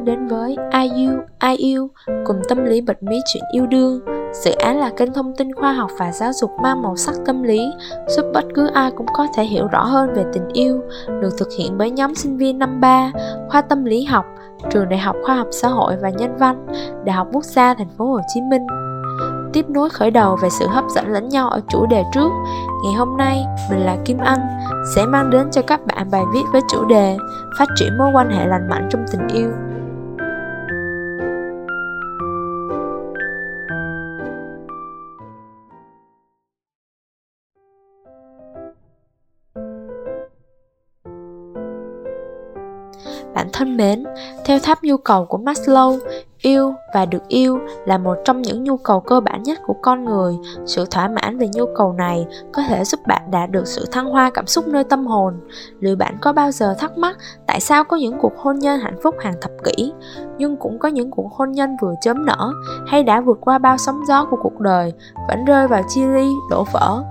đang đến với Ai yêu, ai yêu cùng tâm lý bật mí chuyện yêu đương. Dự án là kênh thông tin khoa học và giáo dục mang màu sắc tâm lý, giúp bất cứ ai cũng có thể hiểu rõ hơn về tình yêu, được thực hiện bởi nhóm sinh viên năm 3, khoa tâm lý học, trường Đại học Khoa học Xã hội và Nhân văn, Đại học Quốc gia Thành phố Hồ Chí Minh tiếp nối khởi đầu về sự hấp dẫn lẫn nhau ở chủ đề trước. Ngày hôm nay, mình là Kim Anh sẽ mang đến cho các bạn bài viết với chủ đề Phát triển mối quan hệ lành mạnh trong tình yêu. Thân mến, theo tháp nhu cầu của Maslow, yêu và được yêu là một trong những nhu cầu cơ bản nhất của con người. Sự thỏa mãn về nhu cầu này có thể giúp bạn đạt được sự thăng hoa cảm xúc nơi tâm hồn. Liệu bạn có bao giờ thắc mắc tại sao có những cuộc hôn nhân hạnh phúc hàng thập kỷ nhưng cũng có những cuộc hôn nhân vừa chớm nở hay đã vượt qua bao sóng gió của cuộc đời vẫn rơi vào chia ly đổ vỡ?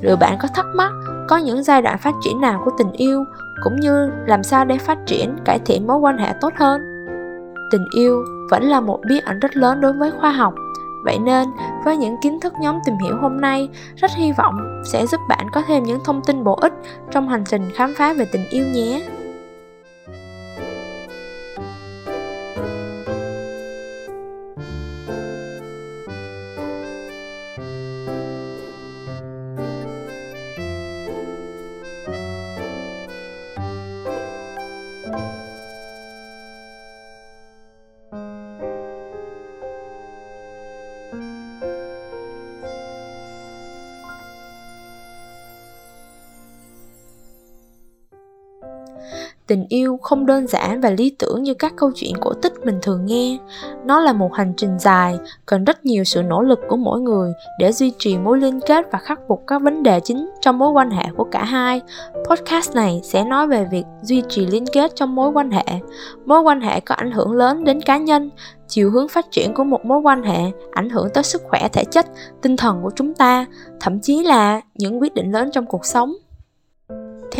Liệu bạn có thắc mắc có những giai đoạn phát triển nào của tình yêu cũng như làm sao để phát triển, cải thiện mối quan hệ tốt hơn. Tình yêu vẫn là một bí ẩn rất lớn đối với khoa học, vậy nên với những kiến thức nhóm tìm hiểu hôm nay, rất hy vọng sẽ giúp bạn có thêm những thông tin bổ ích trong hành trình khám phá về tình yêu nhé. Tình yêu không đơn giản và lý tưởng như các câu chuyện cổ tích mình thường nghe. Nó là một hành trình dài, cần rất nhiều sự nỗ lực của mỗi người để duy trì mối liên kết và khắc phục các vấn đề chính trong mối quan hệ của cả hai. Podcast này sẽ nói về việc duy trì liên kết trong mối quan hệ. Mối quan hệ có ảnh hưởng lớn đến cá nhân, chiều hướng phát triển của một mối quan hệ ảnh hưởng tới sức khỏe thể chất, tinh thần của chúng ta, thậm chí là những quyết định lớn trong cuộc sống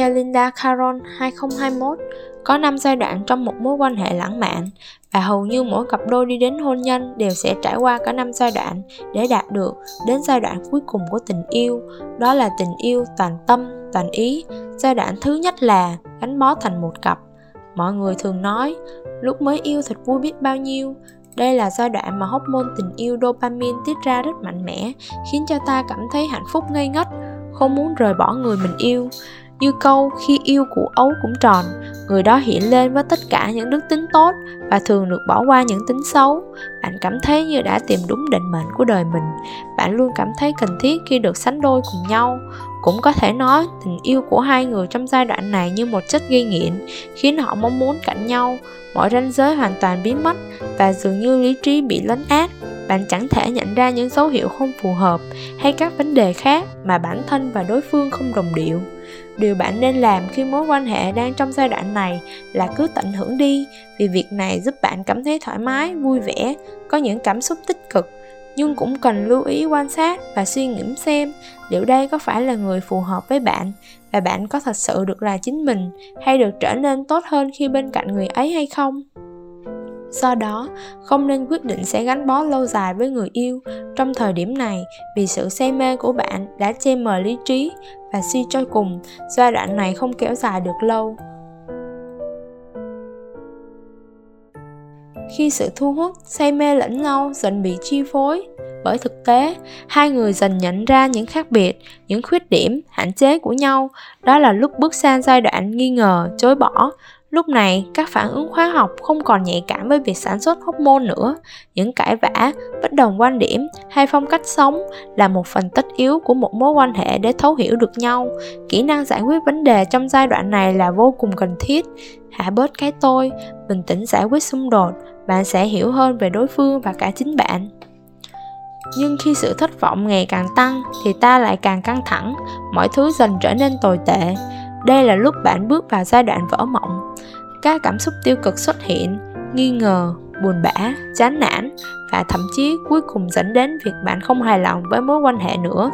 theo Linda Caron 2021, có 5 giai đoạn trong một mối quan hệ lãng mạn và hầu như mỗi cặp đôi đi đến hôn nhân đều sẽ trải qua cả năm giai đoạn để đạt được đến giai đoạn cuối cùng của tình yêu, đó là tình yêu toàn tâm, toàn ý. Giai đoạn thứ nhất là gắn bó thành một cặp. Mọi người thường nói, lúc mới yêu thật vui biết bao nhiêu, đây là giai đoạn mà hormone tình yêu dopamine tiết ra rất mạnh mẽ, khiến cho ta cảm thấy hạnh phúc ngây ngất, không muốn rời bỏ người mình yêu như câu khi yêu của ấu cũng tròn, người đó hiện lên với tất cả những đức tính tốt và thường được bỏ qua những tính xấu. Bạn cảm thấy như đã tìm đúng định mệnh của đời mình. Bạn luôn cảm thấy cần thiết khi được sánh đôi cùng nhau cũng có thể nói tình yêu của hai người trong giai đoạn này như một chất gây nghiện, khiến họ mong muốn cạnh nhau. Mọi ranh giới hoàn toàn biến mất và dường như lý trí bị lấn át. Bạn chẳng thể nhận ra những dấu hiệu không phù hợp hay các vấn đề khác mà bản thân và đối phương không đồng điệu. Điều bạn nên làm khi mối quan hệ đang trong giai đoạn này là cứ tận hưởng đi, vì việc này giúp bạn cảm thấy thoải mái, vui vẻ, có những cảm xúc tích cực nhưng cũng cần lưu ý quan sát và suy nghĩ xem liệu đây có phải là người phù hợp với bạn và bạn có thật sự được là chính mình hay được trở nên tốt hơn khi bên cạnh người ấy hay không. Do đó, không nên quyết định sẽ gắn bó lâu dài với người yêu trong thời điểm này vì sự say mê của bạn đã che mờ lý trí và suy cho cùng, giai đoạn này không kéo dài được lâu. Khi sự thu hút, say mê lẫn nhau dần bị chi phối. Bởi thực tế, hai người dần nhận ra những khác biệt, những khuyết điểm, hạn chế của nhau. Đó là lúc bước sang giai đoạn nghi ngờ, chối bỏ. Lúc này, các phản ứng hóa học không còn nhạy cảm với việc sản xuất hormone nữa. Những cãi vã, bất đồng quan điểm hay phong cách sống là một phần tất yếu của một mối quan hệ để thấu hiểu được nhau. Kỹ năng giải quyết vấn đề trong giai đoạn này là vô cùng cần thiết. Hạ bớt cái tôi, bình tĩnh giải quyết xung đột, bạn sẽ hiểu hơn về đối phương và cả chính bạn. Nhưng khi sự thất vọng ngày càng tăng thì ta lại càng căng thẳng, mọi thứ dần trở nên tồi tệ đây là lúc bạn bước vào giai đoạn vỡ mộng các cảm xúc tiêu cực xuất hiện nghi ngờ buồn bã, chán nản và thậm chí cuối cùng dẫn đến việc bạn không hài lòng với mối quan hệ nữa.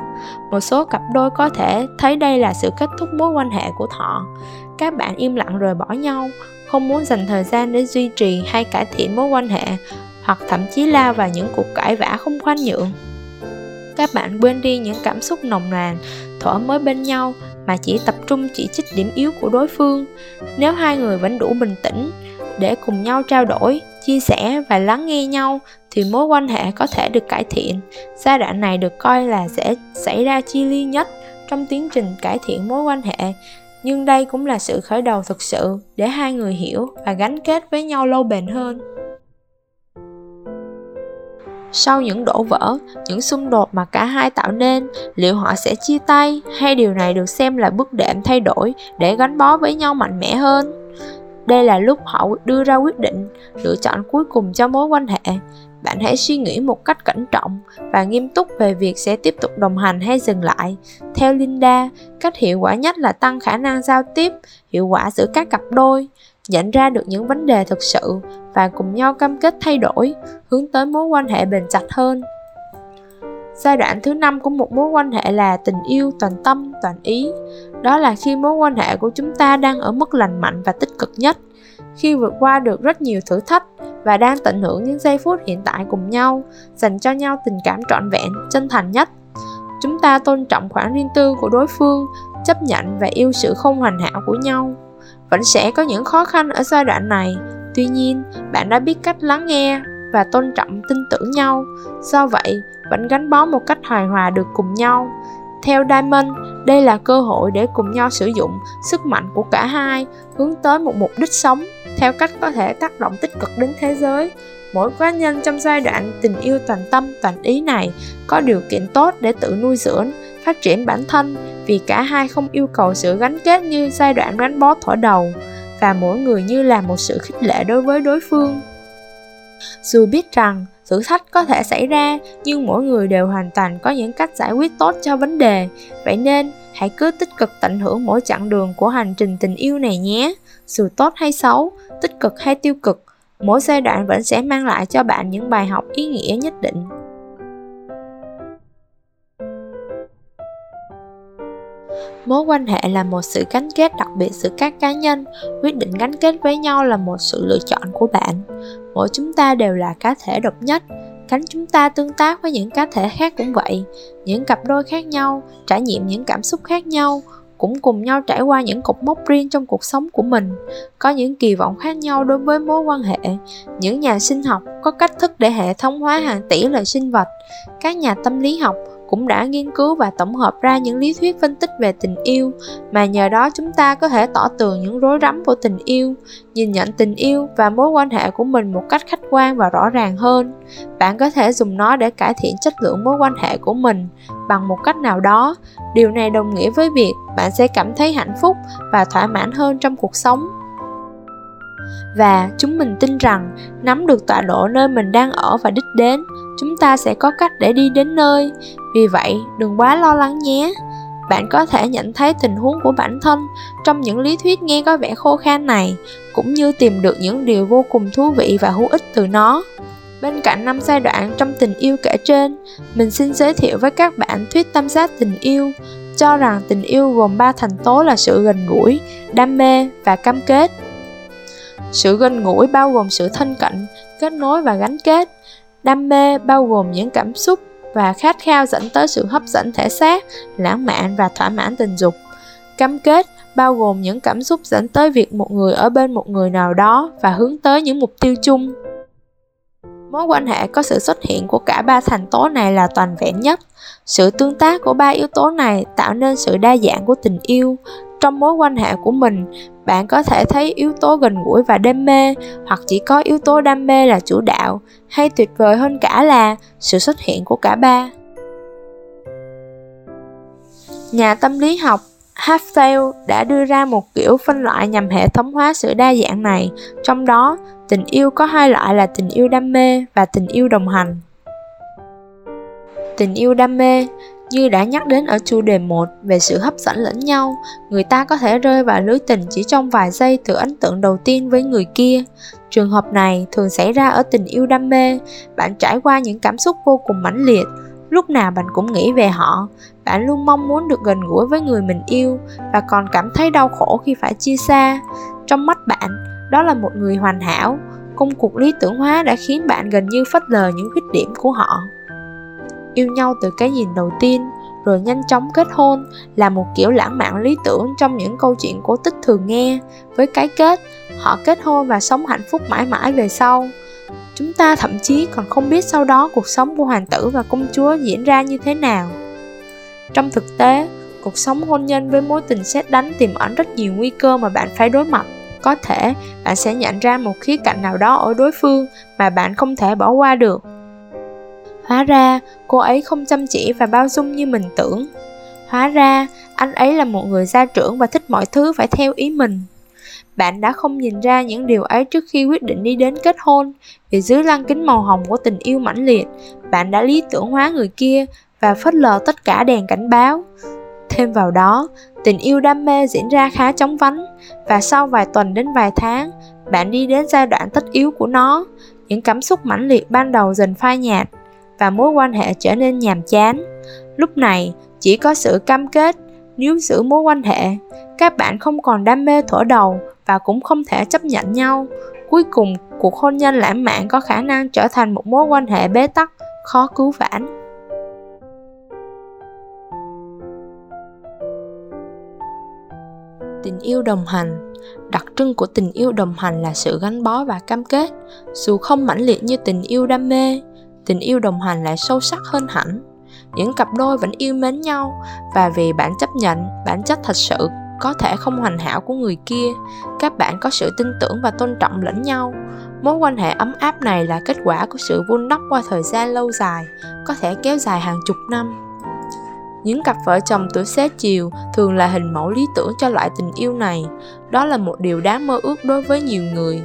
Một số cặp đôi có thể thấy đây là sự kết thúc mối quan hệ của họ. Các bạn im lặng rời bỏ nhau, không muốn dành thời gian để duy trì hay cải thiện mối quan hệ hoặc thậm chí lao vào những cuộc cãi vã không khoan nhượng. Các bạn quên đi những cảm xúc nồng nàn, thỏa mới bên nhau mà chỉ tập trung chỉ trích điểm yếu của đối phương. Nếu hai người vẫn đủ bình tĩnh để cùng nhau trao đổi, chia sẻ và lắng nghe nhau thì mối quan hệ có thể được cải thiện. Giai đoạn này được coi là sẽ xảy ra chia ly nhất trong tiến trình cải thiện mối quan hệ nhưng đây cũng là sự khởi đầu thực sự để hai người hiểu và gắn kết với nhau lâu bền hơn sau những đổ vỡ, những xung đột mà cả hai tạo nên, liệu họ sẽ chia tay hay điều này được xem là bước đệm thay đổi để gắn bó với nhau mạnh mẽ hơn? Đây là lúc họ đưa ra quyết định lựa chọn cuối cùng cho mối quan hệ. Bạn hãy suy nghĩ một cách cẩn trọng và nghiêm túc về việc sẽ tiếp tục đồng hành hay dừng lại. Theo linda, cách hiệu quả nhất là tăng khả năng giao tiếp, hiệu quả giữa các cặp đôi nhận ra được những vấn đề thực sự và cùng nhau cam kết thay đổi, hướng tới mối quan hệ bền chặt hơn. Giai đoạn thứ năm của một mối quan hệ là tình yêu, toàn tâm, toàn ý. Đó là khi mối quan hệ của chúng ta đang ở mức lành mạnh và tích cực nhất, khi vượt qua được rất nhiều thử thách và đang tận hưởng những giây phút hiện tại cùng nhau, dành cho nhau tình cảm trọn vẹn, chân thành nhất. Chúng ta tôn trọng khoảng riêng tư của đối phương, chấp nhận và yêu sự không hoàn hảo của nhau vẫn sẽ có những khó khăn ở giai đoạn này. Tuy nhiên bạn đã biết cách lắng nghe và tôn trọng tin tưởng nhau. Do vậy vẫn gắn bó một cách hài hòa được cùng nhau. Theo Diamond, đây là cơ hội để cùng nhau sử dụng sức mạnh của cả hai hướng tới một mục đích sống theo cách có thể tác động tích cực đến thế giới. Mỗi cá nhân trong giai đoạn tình yêu toàn tâm toàn ý này có điều kiện tốt để tự nuôi dưỡng, phát triển bản thân vì cả hai không yêu cầu sự gắn kết như giai đoạn gắn bó thỏa đầu và mỗi người như là một sự khích lệ đối với đối phương. Dù biết rằng, thử thách có thể xảy ra, nhưng mỗi người đều hoàn toàn có những cách giải quyết tốt cho vấn đề. Vậy nên, hãy cứ tích cực tận hưởng mỗi chặng đường của hành trình tình yêu này nhé. Dù tốt hay xấu, tích cực hay tiêu cực, mỗi giai đoạn vẫn sẽ mang lại cho bạn những bài học ý nghĩa nhất định. Mối quan hệ là một sự gắn kết, đặc biệt giữa các cá nhân. Quyết định gắn kết với nhau là một sự lựa chọn của bạn. Mỗi chúng ta đều là cá thể độc nhất. Cánh chúng ta tương tác với những cá thể khác cũng vậy. Những cặp đôi khác nhau, trải nghiệm những cảm xúc khác nhau, cũng cùng nhau trải qua những cột mốc riêng trong cuộc sống của mình. Có những kỳ vọng khác nhau đối với mối quan hệ. Những nhà sinh học có cách thức để hệ thống hóa hàng tỷ loài sinh vật. Các nhà tâm lý học cũng đã nghiên cứu và tổng hợp ra những lý thuyết phân tích về tình yêu, mà nhờ đó chúng ta có thể tỏ tường những rối rắm của tình yêu, nhìn nhận tình yêu và mối quan hệ của mình một cách khách quan và rõ ràng hơn. Bạn có thể dùng nó để cải thiện chất lượng mối quan hệ của mình bằng một cách nào đó. Điều này đồng nghĩa với việc bạn sẽ cảm thấy hạnh phúc và thỏa mãn hơn trong cuộc sống và chúng mình tin rằng nắm được tọa độ nơi mình đang ở và đích đến, chúng ta sẽ có cách để đi đến nơi. Vì vậy, đừng quá lo lắng nhé. Bạn có thể nhận thấy tình huống của bản thân trong những lý thuyết nghe có vẻ khô khan này, cũng như tìm được những điều vô cùng thú vị và hữu ích từ nó. Bên cạnh năm giai đoạn trong tình yêu kể trên, mình xin giới thiệu với các bạn thuyết tâm giác tình yêu. Cho rằng tình yêu gồm ba thành tố là sự gần gũi, đam mê và cam kết sự gần gũi bao gồm sự thân cận, kết nối và gắn kết. Đam mê bao gồm những cảm xúc và khát khao dẫn tới sự hấp dẫn thể xác, lãng mạn và thỏa mãn tình dục. Cam kết bao gồm những cảm xúc dẫn tới việc một người ở bên một người nào đó và hướng tới những mục tiêu chung. Mối quan hệ có sự xuất hiện của cả ba thành tố này là toàn vẹn nhất. Sự tương tác của ba yếu tố này tạo nên sự đa dạng của tình yêu trong mối quan hệ của mình bạn có thể thấy yếu tố gần gũi và đam mê hoặc chỉ có yếu tố đam mê là chủ đạo hay tuyệt vời hơn cả là sự xuất hiện của cả ba nhà tâm lý học Halfdale đã đưa ra một kiểu phân loại nhằm hệ thống hóa sự đa dạng này, trong đó tình yêu có hai loại là tình yêu đam mê và tình yêu đồng hành. Tình yêu đam mê như đã nhắc đến ở chủ đề 1 về sự hấp dẫn lẫn nhau, người ta có thể rơi vào lưới tình chỉ trong vài giây từ ấn tượng đầu tiên với người kia. Trường hợp này thường xảy ra ở tình yêu đam mê, bạn trải qua những cảm xúc vô cùng mãnh liệt, lúc nào bạn cũng nghĩ về họ, bạn luôn mong muốn được gần gũi với người mình yêu và còn cảm thấy đau khổ khi phải chia xa. Trong mắt bạn, đó là một người hoàn hảo, công cuộc lý tưởng hóa đã khiến bạn gần như phớt lờ những khuyết điểm của họ. Yêu nhau từ cái nhìn đầu tiên, rồi nhanh chóng kết hôn là một kiểu lãng mạn lý tưởng trong những câu chuyện cổ tích thường nghe. Với cái kết họ kết hôn và sống hạnh phúc mãi mãi về sau. Chúng ta thậm chí còn không biết sau đó cuộc sống của hoàng tử và công chúa diễn ra như thế nào. Trong thực tế cuộc sống hôn nhân với mối tình xét đánh tiềm ẩn rất nhiều nguy cơ mà bạn phải đối mặt. Có thể bạn sẽ nhận ra một khía cạnh nào đó ở đối phương mà bạn không thể bỏ qua được. Hóa ra, cô ấy không chăm chỉ và bao dung như mình tưởng. Hóa ra, anh ấy là một người gia trưởng và thích mọi thứ phải theo ý mình. Bạn đã không nhìn ra những điều ấy trước khi quyết định đi đến kết hôn, vì dưới lăng kính màu hồng của tình yêu mãnh liệt, bạn đã lý tưởng hóa người kia và phớt lờ tất cả đèn cảnh báo. Thêm vào đó, tình yêu đam mê diễn ra khá chóng vánh, và sau vài tuần đến vài tháng, bạn đi đến giai đoạn tất yếu của nó. Những cảm xúc mãnh liệt ban đầu dần phai nhạt, và mối quan hệ trở nên nhàm chán. Lúc này, chỉ có sự cam kết nếu giữ mối quan hệ, các bạn không còn đam mê thổi đầu và cũng không thể chấp nhận nhau. Cuối cùng, cuộc hôn nhân lãng mạn có khả năng trở thành một mối quan hệ bế tắc, khó cứu vãn. Tình yêu đồng hành Đặc trưng của tình yêu đồng hành là sự gắn bó và cam kết, dù không mãnh liệt như tình yêu đam mê, tình yêu đồng hành lại sâu sắc hơn hẳn. Những cặp đôi vẫn yêu mến nhau và vì bạn chấp nhận, bản chất thật sự có thể không hoàn hảo của người kia, các bạn có sự tin tưởng và tôn trọng lẫn nhau. Mối quan hệ ấm áp này là kết quả của sự vun đắp qua thời gian lâu dài, có thể kéo dài hàng chục năm. Những cặp vợ chồng tuổi xế chiều thường là hình mẫu lý tưởng cho loại tình yêu này. Đó là một điều đáng mơ ước đối với nhiều người.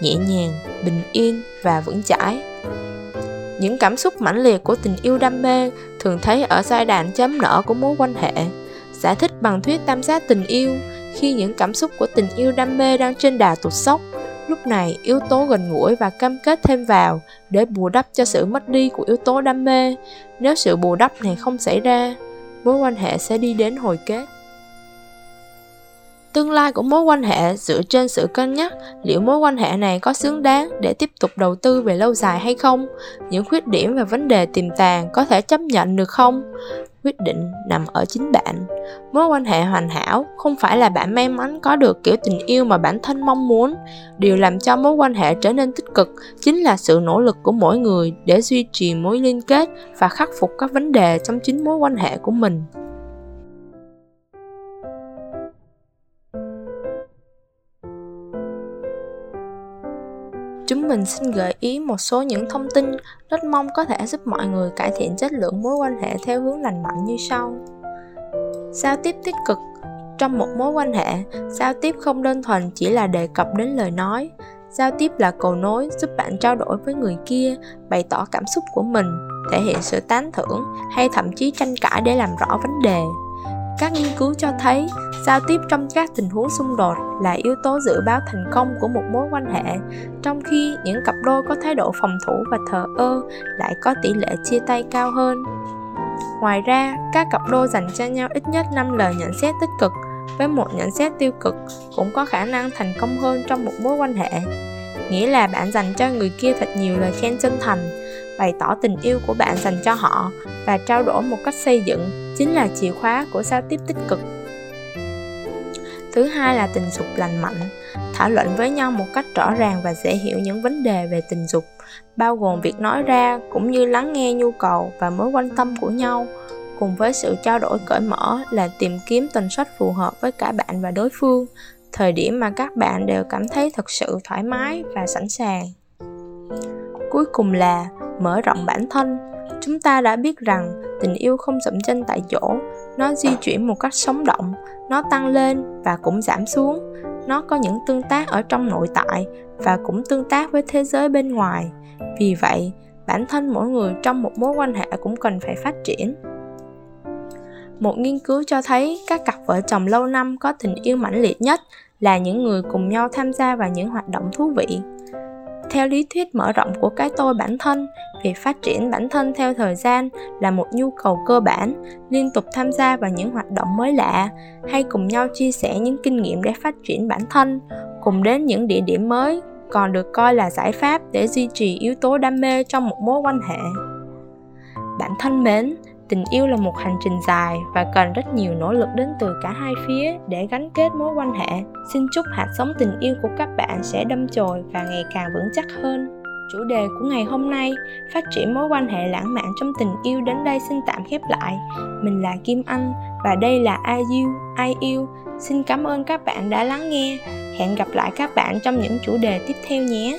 Nhẹ nhàng, bình yên và vững chãi những cảm xúc mãnh liệt của tình yêu đam mê thường thấy ở giai đoạn chấm nở của mối quan hệ. Giải thích bằng thuyết tam giác tình yêu, khi những cảm xúc của tình yêu đam mê đang trên đà tụt sốc, lúc này yếu tố gần gũi và cam kết thêm vào để bù đắp cho sự mất đi của yếu tố đam mê. Nếu sự bù đắp này không xảy ra, mối quan hệ sẽ đi đến hồi kết tương lai của mối quan hệ dựa trên sự cân nhắc liệu mối quan hệ này có xứng đáng để tiếp tục đầu tư về lâu dài hay không, những khuyết điểm và vấn đề tiềm tàng có thể chấp nhận được không? Quyết định nằm ở chính bạn. Mối quan hệ hoàn hảo không phải là bạn may mắn có được kiểu tình yêu mà bản thân mong muốn. Điều làm cho mối quan hệ trở nên tích cực chính là sự nỗ lực của mỗi người để duy trì mối liên kết và khắc phục các vấn đề trong chính mối quan hệ của mình. Chúng mình xin gợi ý một số những thông tin rất mong có thể giúp mọi người cải thiện chất lượng mối quan hệ theo hướng lành mạnh như sau. Giao tiếp tích cực trong một mối quan hệ, giao tiếp không đơn thuần chỉ là đề cập đến lời nói. Giao tiếp là cầu nối giúp bạn trao đổi với người kia, bày tỏ cảm xúc của mình, thể hiện sự tán thưởng hay thậm chí tranh cãi để làm rõ vấn đề. Các nghiên cứu cho thấy, giao tiếp trong các tình huống xung đột là yếu tố dự báo thành công của một mối quan hệ, trong khi những cặp đôi có thái độ phòng thủ và thờ ơ lại có tỷ lệ chia tay cao hơn. Ngoài ra, các cặp đôi dành cho nhau ít nhất 5 lời nhận xét tích cực với một nhận xét tiêu cực cũng có khả năng thành công hơn trong một mối quan hệ. Nghĩa là bạn dành cho người kia thật nhiều lời khen chân thành, bày tỏ tình yêu của bạn dành cho họ và trao đổi một cách xây dựng chính là chìa khóa của giao tiếp tích cực. Thứ hai là tình dục lành mạnh. Thảo luận với nhau một cách rõ ràng và dễ hiểu những vấn đề về tình dục, bao gồm việc nói ra cũng như lắng nghe nhu cầu và mối quan tâm của nhau, cùng với sự trao đổi cởi mở là tìm kiếm tần suất phù hợp với cả bạn và đối phương, thời điểm mà các bạn đều cảm thấy thật sự thoải mái và sẵn sàng. Cuối cùng là mở rộng bản thân chúng ta đã biết rằng tình yêu không dậm chân tại chỗ. Nó di chuyển một cách sống động, nó tăng lên và cũng giảm xuống. Nó có những tương tác ở trong nội tại và cũng tương tác với thế giới bên ngoài. Vì vậy, bản thân mỗi người trong một mối quan hệ cũng cần phải phát triển. Một nghiên cứu cho thấy các cặp vợ chồng lâu năm có tình yêu mãnh liệt nhất là những người cùng nhau tham gia vào những hoạt động thú vị theo lý thuyết mở rộng của cái tôi bản thân, việc phát triển bản thân theo thời gian là một nhu cầu cơ bản, liên tục tham gia vào những hoạt động mới lạ, hay cùng nhau chia sẻ những kinh nghiệm để phát triển bản thân, cùng đến những địa điểm mới, còn được coi là giải pháp để duy trì yếu tố đam mê trong một mối quan hệ. Bản thân mến tình yêu là một hành trình dài và cần rất nhiều nỗ lực đến từ cả hai phía để gắn kết mối quan hệ. Xin chúc hạt giống tình yêu của các bạn sẽ đâm chồi và ngày càng vững chắc hơn. Chủ đề của ngày hôm nay, phát triển mối quan hệ lãng mạn trong tình yêu đến đây xin tạm khép lại. Mình là kim anh và đây là ai yêu ai yêu. Xin cảm ơn các bạn đã lắng nghe. Hẹn gặp lại các bạn trong những chủ đề tiếp theo nhé.